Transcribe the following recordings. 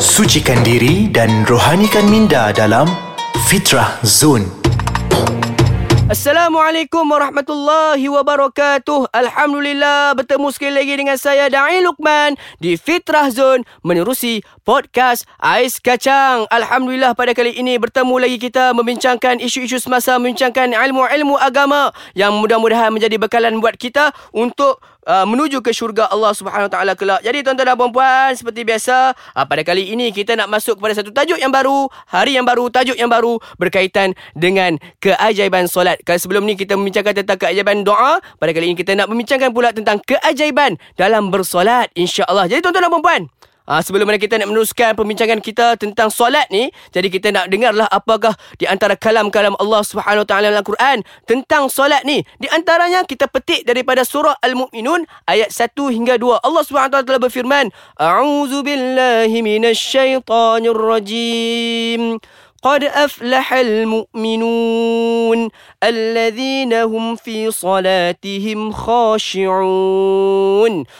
Sucikan diri dan rohanikan minda dalam Fitrah Zone. Assalamualaikum warahmatullahi wabarakatuh. Alhamdulillah bertemu sekali lagi dengan saya Da'i Luqman di Fitrah Zone menerusi podcast Ais Kacang. Alhamdulillah pada kali ini bertemu lagi kita membincangkan isu-isu semasa, membincangkan ilmu-ilmu agama yang mudah-mudahan menjadi bekalan buat kita untuk uh, menuju ke syurga Allah Subhanahu Wa Taala kelak. Jadi tuan-tuan dan puan-puan seperti biasa uh, pada kali ini kita nak masuk kepada satu tajuk yang baru, hari yang baru, tajuk yang baru berkaitan dengan keajaiban solat. Kalau sebelum ni kita membincangkan tentang keajaiban doa, pada kali ini kita nak membincangkan pula tentang keajaiban dalam bersolat insya-Allah. Jadi tuan-tuan dan puan-puan, Ha, sebelum mana kita nak meneruskan pembincangan kita tentang solat ni, jadi kita nak dengarlah apakah di antara kalam-kalam Allah Subhanahu taala dalam Quran tentang solat ni. Di antaranya kita petik daripada surah Al-Mu'minun ayat 1 hingga 2. Allah Subhanahu taala telah berfirman, "A'udzu billahi minasyaitonir rajim." قد أفلح المؤمنون الذين هم في صلاتهم خاشعون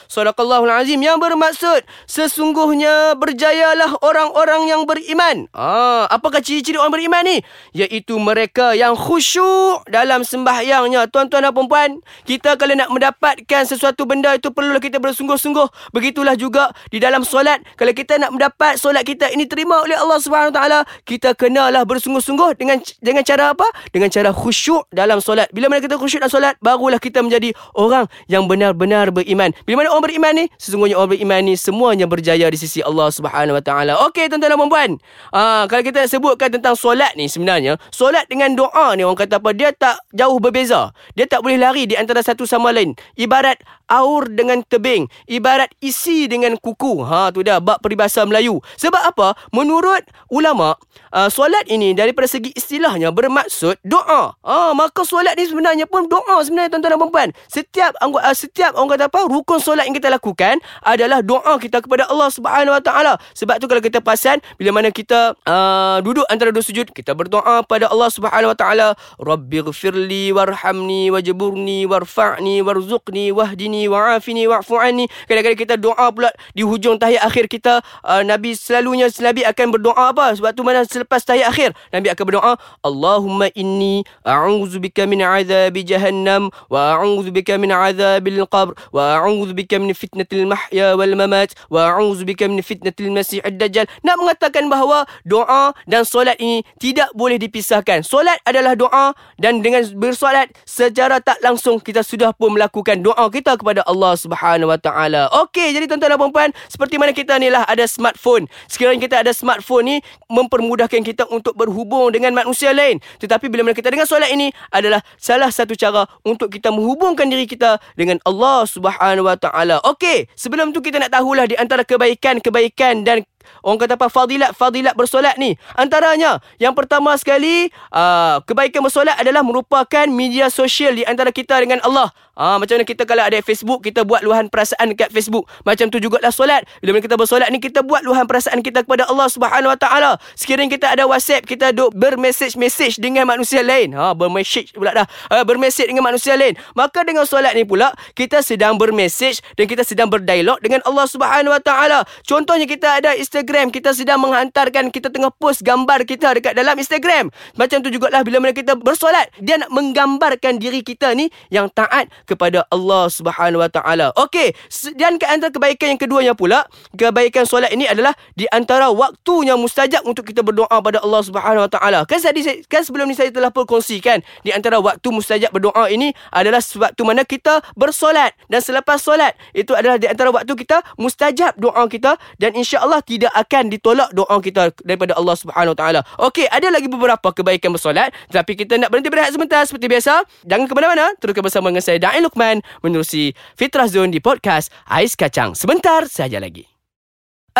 صدق الله العظيم yang bermaksud sesungguhnya berjayalah orang-orang yang beriman ah apakah ciri-ciri orang beriman ni iaitu mereka yang khusyuk dalam sembahyangnya tuan-tuan dan puan-puan kita kalau nak mendapatkan sesuatu benda itu perlulah kita bersungguh-sungguh begitulah juga di dalam solat kalau kita nak mendapat solat kita ini terima oleh Allah Subhanahu taala kita kena kenalah bersungguh-sungguh dengan dengan cara apa? Dengan cara khusyuk dalam solat. Bila mana kita khusyuk dalam solat, barulah kita menjadi orang yang benar-benar beriman. Bila mana orang beriman ni, sesungguhnya orang beriman ni semuanya berjaya di sisi Allah Subhanahu Wa Taala. Okey, tuan-tuan dan puan Ah, kalau kita sebutkan tentang solat ni sebenarnya, solat dengan doa ni orang kata apa? Dia tak jauh berbeza. Dia tak boleh lari di antara satu sama lain. Ibarat aur dengan tebing, ibarat isi dengan kuku. Ha, tu dah bab peribahasa Melayu. Sebab apa? Menurut ulama, uh, solat ini daripada segi istilahnya bermaksud doa. Ah, maka solat ni sebenarnya pun doa sebenarnya tuan-tuan dan puan Setiap anggota uh, setiap orang kata apa? Rukun solat yang kita lakukan adalah doa kita kepada Allah Subhanahu Wa Taala. Sebab tu kalau kita perasan bila mana kita uh, duduk antara dua sujud, kita berdoa pada Allah Subhanahu Wa Taala, Rabbighfirli warhamni wajburni warfa'ni warzuqni wahdini wa'afini wa'fu anni. Kadang-kadang kita doa pula di hujung tahiyat akhir kita uh, Nabi selalunya Nabi akan berdoa apa? Sebab tu mana selepas tahiyat akhir. Nabi akan berdoa Allahumma inni a'udzubika min azabi jahannam wa a'udzubika min azabil qabr wa a'udzubika min fitnatil mahya wal mamat wa a'udzubika min fitnatil masih ad-dajjal nak mengatakan bahawa doa dan solat ini tidak boleh dipisahkan. Solat adalah doa dan dengan bersolat secara tak langsung kita sudah pun melakukan doa kita kepada Allah Subhanahu wa taala. Okey jadi tuan-tuan dan puan-puan seperti mana kita ni lah ada smartphone. Sekiranya kita ada smartphone ni mempermudahkan kita untuk berhubung dengan manusia lain. Tetapi bila mana kita dengan solat ini adalah salah satu cara untuk kita menghubungkan diri kita dengan Allah Subhanahu Wa Taala. Okey, sebelum tu kita nak tahulah di antara kebaikan-kebaikan dan Orang kata apa fadilat-fadilat bersolat ni Antaranya Yang pertama sekali uh, Kebaikan bersolat adalah merupakan media sosial di antara kita dengan Allah Ah, macam mana kita kalau ada Facebook, kita buat luahan perasaan dekat Facebook. Macam tu jugalah solat. Bila kita bersolat ni, kita buat luahan perasaan kita kepada Allah Subhanahu Wa Taala. Sekiranya kita ada WhatsApp, kita duk bermesej-mesej dengan manusia lain. Ha, bermesej pula dah. Ha, bermesej dengan manusia lain. Maka dengan solat ni pula, kita sedang bermesej dan kita sedang berdialog dengan Allah Subhanahu Wa Taala. Contohnya kita ada Instagram, kita sedang menghantarkan, kita tengah post gambar kita dekat dalam Instagram. Macam tu jugalah bila mana kita bersolat, dia nak menggambarkan diri kita ni yang taat kepada Allah Subhanahu Wa Taala. Okey, dan ke antara kebaikan yang keduanya pula, kebaikan solat ini adalah di antara waktunya mustajab untuk kita berdoa pada Allah Subhanahu Wa Taala. Kan tadi kan sebelum ni saya telah perkongsikan di antara waktu mustajab berdoa ini adalah waktu mana kita bersolat dan selepas solat itu adalah di antara waktu kita mustajab doa kita dan insya-Allah tidak akan ditolak doa kita daripada Allah Subhanahu Taala. Okey, ada lagi beberapa kebaikan bersolat, tapi kita nak berhenti berehat sebentar seperti biasa. Jangan ke mana-mana, teruskan bersama dengan saya Da'i Ismail Luqman menerusi Fitrah Zone di podcast Ais Kacang. Sebentar saja lagi.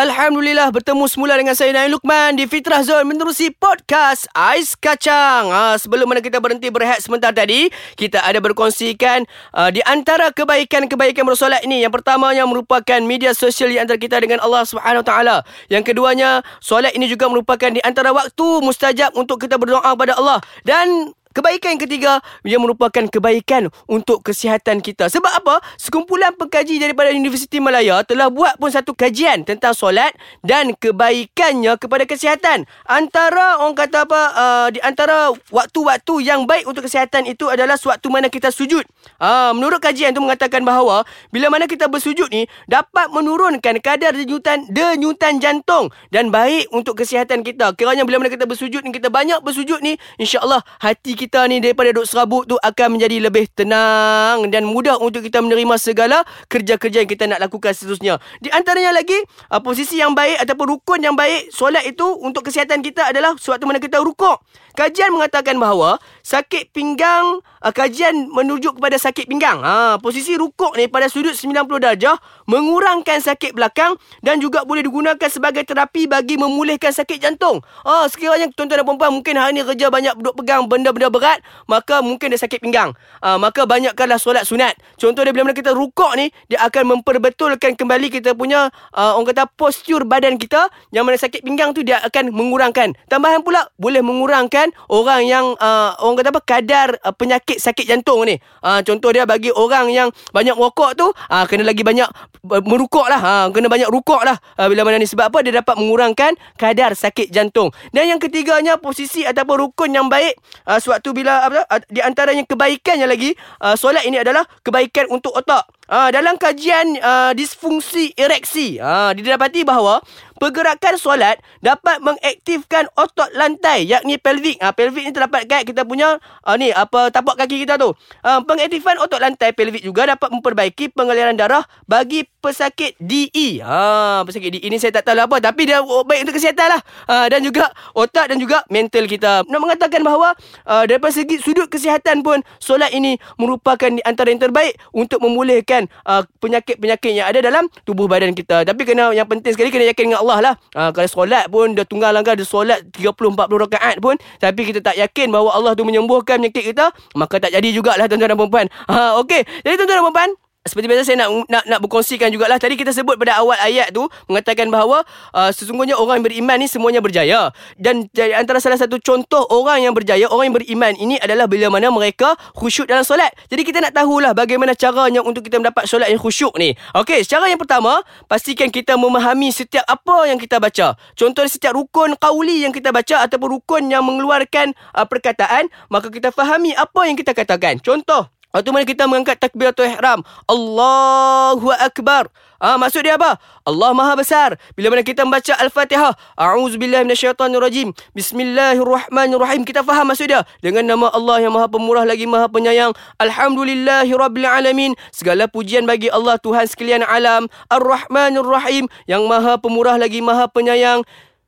Alhamdulillah bertemu semula dengan saya Naim Luqman di Fitrah Zone menerusi podcast Ais Kacang. Ha, sebelum mana kita berhenti berehat sebentar tadi, kita ada berkongsikan uh, di antara kebaikan-kebaikan bersolat ini. Yang pertamanya merupakan media sosial di antara kita dengan Allah Subhanahu taala. Yang keduanya, solat ini juga merupakan di antara waktu mustajab untuk kita berdoa kepada Allah. Dan Kebaikan yang ketiga Ia merupakan kebaikan Untuk kesihatan kita. Sebab apa? Sekumpulan pengkaji Daripada Universiti Malaya Telah buat pun satu kajian Tentang solat Dan kebaikannya Kepada kesihatan. Antara Orang kata apa uh, Di antara Waktu-waktu yang baik Untuk kesihatan itu Adalah sewaktu mana kita sujud. Uh, Menurut kajian itu Mengatakan bahawa Bila mana kita bersujud ni Dapat menurunkan Kadar denyutan Denyutan jantung Dan baik untuk kesihatan kita. Kiranya bila mana kita bersujud ni Kita banyak bersujud ni InsyaAllah Hati kita ni daripada duk serabut tu akan menjadi lebih tenang dan mudah untuk kita menerima segala kerja-kerja yang kita nak lakukan seterusnya. Di antaranya lagi, uh, posisi yang baik ataupun rukun yang baik solat itu untuk kesihatan kita adalah sewaktu mana kita rukuk. Kajian mengatakan bahawa sakit pinggang, uh, kajian menuju kepada sakit pinggang. Ha, posisi rukuk ni pada sudut 90 darjah mengurangkan sakit belakang dan juga boleh digunakan sebagai terapi bagi memulihkan sakit jantung. Ha, sekiranya tuan-tuan dan puan mungkin hari ni kerja banyak duduk pegang benda-benda berat, maka mungkin dia sakit pinggang. Ha, maka banyakkanlah solat sunat. Contoh dia bila-bila kita rukuk ni, dia akan memperbetulkan kembali kita punya uh, orang kata postur badan kita yang mana sakit pinggang tu dia akan mengurangkan. Tambahan pula boleh mengurangkan kan orang yang uh, orang kata apa kadar uh, penyakit sakit jantung ni. Uh, contoh dia bagi orang yang banyak rokok tu uh, kena lagi banyak uh, merukuk lah. Uh, kena banyak rukuk lah uh, bila mana ni. Sebab apa? Dia dapat mengurangkan kadar sakit jantung. Dan yang ketiganya posisi ataupun rukun yang baik uh, sewaktu bila apa, uh, di antaranya kebaikannya lagi uh, solat ini adalah kebaikan untuk otak. Uh, dalam kajian uh, disfungsi ereksi, uh, didapati bahawa pergerakan solat dapat mengaktifkan otot lantai yakni pelvic. Ha, pelvic ni terdapat kat kita punya uh, ni apa tapak kaki kita tu. Uh, pengaktifan otot lantai pelvic juga dapat memperbaiki pengaliran darah bagi pesakit DE. Ha pesakit DE ni saya tak tahu lah apa tapi dia baik untuk kesihatan lah. Ha, dan juga otak dan juga mental kita. Nak mengatakan bahawa uh, daripada segi sudut kesihatan pun solat ini merupakan antara yang terbaik untuk memulihkan uh, penyakit-penyakit yang ada dalam tubuh badan kita. Tapi kena yang penting sekali kena yakin dengan Allah Allah lah. Ha, kalau solat pun dia tunggal langkah dia solat 30 40 rakaat pun tapi kita tak yakin bahawa Allah tu menyembuhkan penyakit kita, maka tak jadi jugalah tuan-tuan dan puan-puan. Ha okey. Jadi tuan-tuan dan puan-puan, seperti biasa saya nak nak nak berkongsikan jugalah. Tadi kita sebut pada awal ayat tu mengatakan bahawa uh, sesungguhnya orang yang beriman ni semuanya berjaya. Dan jadi antara salah satu contoh orang yang berjaya orang yang beriman ini adalah bila mana mereka khusyuk dalam solat. Jadi kita nak tahulah bagaimana caranya untuk kita mendapat solat yang khusyuk ni. Okey cara yang pertama pastikan kita memahami setiap apa yang kita baca. Contoh setiap rukun qauli yang kita baca ataupun rukun yang mengeluarkan uh, perkataan maka kita fahami apa yang kita katakan. Contoh Waktu mana kita mengangkat takbiratul ihram Allahu Akbar Ah, maksud dia apa? Allah Maha Besar. Bila mana kita membaca Al-Fatihah, A'udzubillahi minasyaitonirrajim. Bismillahirrahmanirrahim. Kita faham maksud dia. Dengan nama Allah yang Maha Pemurah lagi Maha Penyayang. Alhamdulillahirabbil alamin. Segala pujian bagi Allah Tuhan sekalian alam. Ar-Rahmanir-Rahim yang Maha Pemurah lagi Maha Penyayang.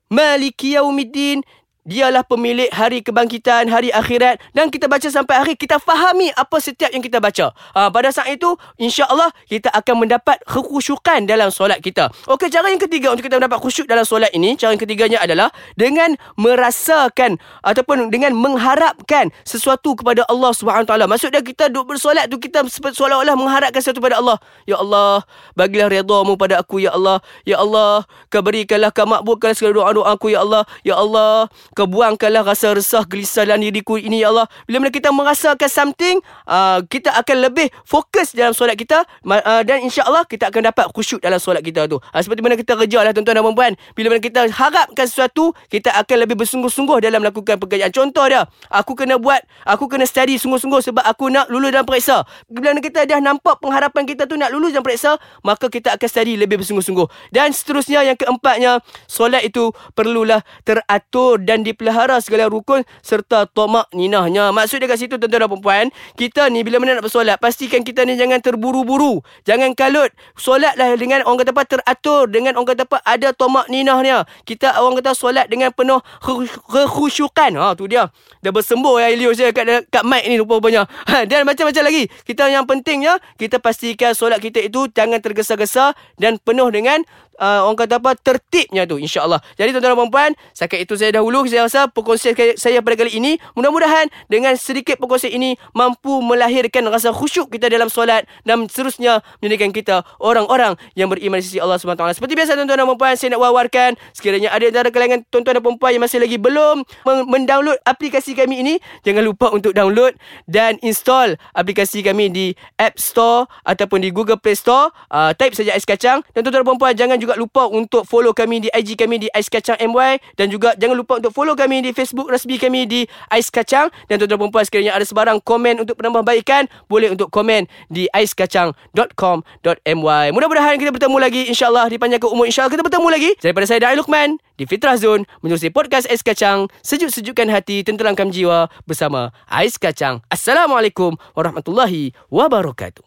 Maliki yaumiddin Dialah pemilik hari kebangkitan, hari akhirat dan kita baca sampai akhir kita fahami apa setiap yang kita baca. Ha, pada saat itu insya-Allah kita akan mendapat kekhusyukan dalam solat kita. Okey, cara yang ketiga untuk kita mendapat khusyuk dalam solat ini, cara yang ketiganya adalah dengan merasakan ataupun dengan mengharapkan sesuatu kepada Allah taala. Maksudnya kita duduk bersolat tu kita seolah-olah mengharapkan sesuatu pada Allah. Ya Allah, bagilah redha-Mu pada aku ya Allah. Ya Allah, keberikanlah kemakbulkan segala doa-doa aku ya Allah. Ya Allah, kau buangkanlah rasa resah gelisah dalam diriku ini ya Allah. Bila mana kita merasakan something, uh, kita akan lebih fokus dalam solat kita uh, dan insya-Allah kita akan dapat khusyuk dalam solat kita tu. Uh, seperti mana kita kerja lah tuan-tuan dan puan-puan. Bila mana kita harapkan sesuatu, kita akan lebih bersungguh-sungguh dalam melakukan pekerjaan. Contoh dia, aku kena buat, aku kena study sungguh-sungguh sebab aku nak lulus dalam periksa. Bila mana kita dah nampak pengharapan kita tu nak lulus dalam periksa, maka kita akan study lebih bersungguh-sungguh. Dan seterusnya yang keempatnya, solat itu perlulah teratur dan dipelihara segala rukun serta tomak ninahnya. Maksud dia kat situ tuan-tuan dan puan kita ni bila mana nak bersolat, pastikan kita ni jangan terburu-buru. Jangan kalut. Solatlah dengan orang kata apa teratur, dengan orang kata apa ada tomak ninahnya. Kita orang kata solat dengan penuh kekhusyukan. Ha tu dia. Dah bersembuh ya Elios ya kat kat mic ni rupanya. Ha, dan macam-macam lagi. Kita yang pentingnya kita pastikan solat kita itu jangan tergesa-gesa dan penuh dengan uh, orang kata apa tertibnya tu insya-Allah. Jadi tuan-tuan dan puan-puan, setakat itu saya dahulu rasa perkongsian saya pada kali ini mudah-mudahan dengan sedikit perkongsian ini mampu melahirkan rasa khusyuk kita dalam solat dan seterusnya menjadikan kita orang-orang yang beriman di sisi Allah SWT. Seperti biasa tuan-tuan dan puan saya nak wawarkan sekiranya ada antara kalangan tuan-tuan dan puan yang masih lagi belum mendownload aplikasi kami ini, jangan lupa untuk download dan install aplikasi kami di App Store ataupun di Google Play Store. Uh, type saja Ais Kacang dan tuan-tuan dan puan jangan juga lupa untuk follow kami di IG kami di Ais Kacang MY dan juga jangan lupa untuk follow kami di Facebook rasmi kami di Ais Kacang. Dan tuan-tuan dan puan sekiranya ada sebarang komen untuk penambahbaikan boleh untuk komen di aiskacang.com.my Mudah-mudahan kita bertemu lagi insyaAllah di panjang umur insyaAllah kita bertemu lagi. Daripada saya Da'i Luqman di Fitrah Zone menerusi podcast Ais Kacang sejuk-sejukkan hati tenterangkan jiwa bersama Ais Kacang. Assalamualaikum warahmatullahi wabarakatuh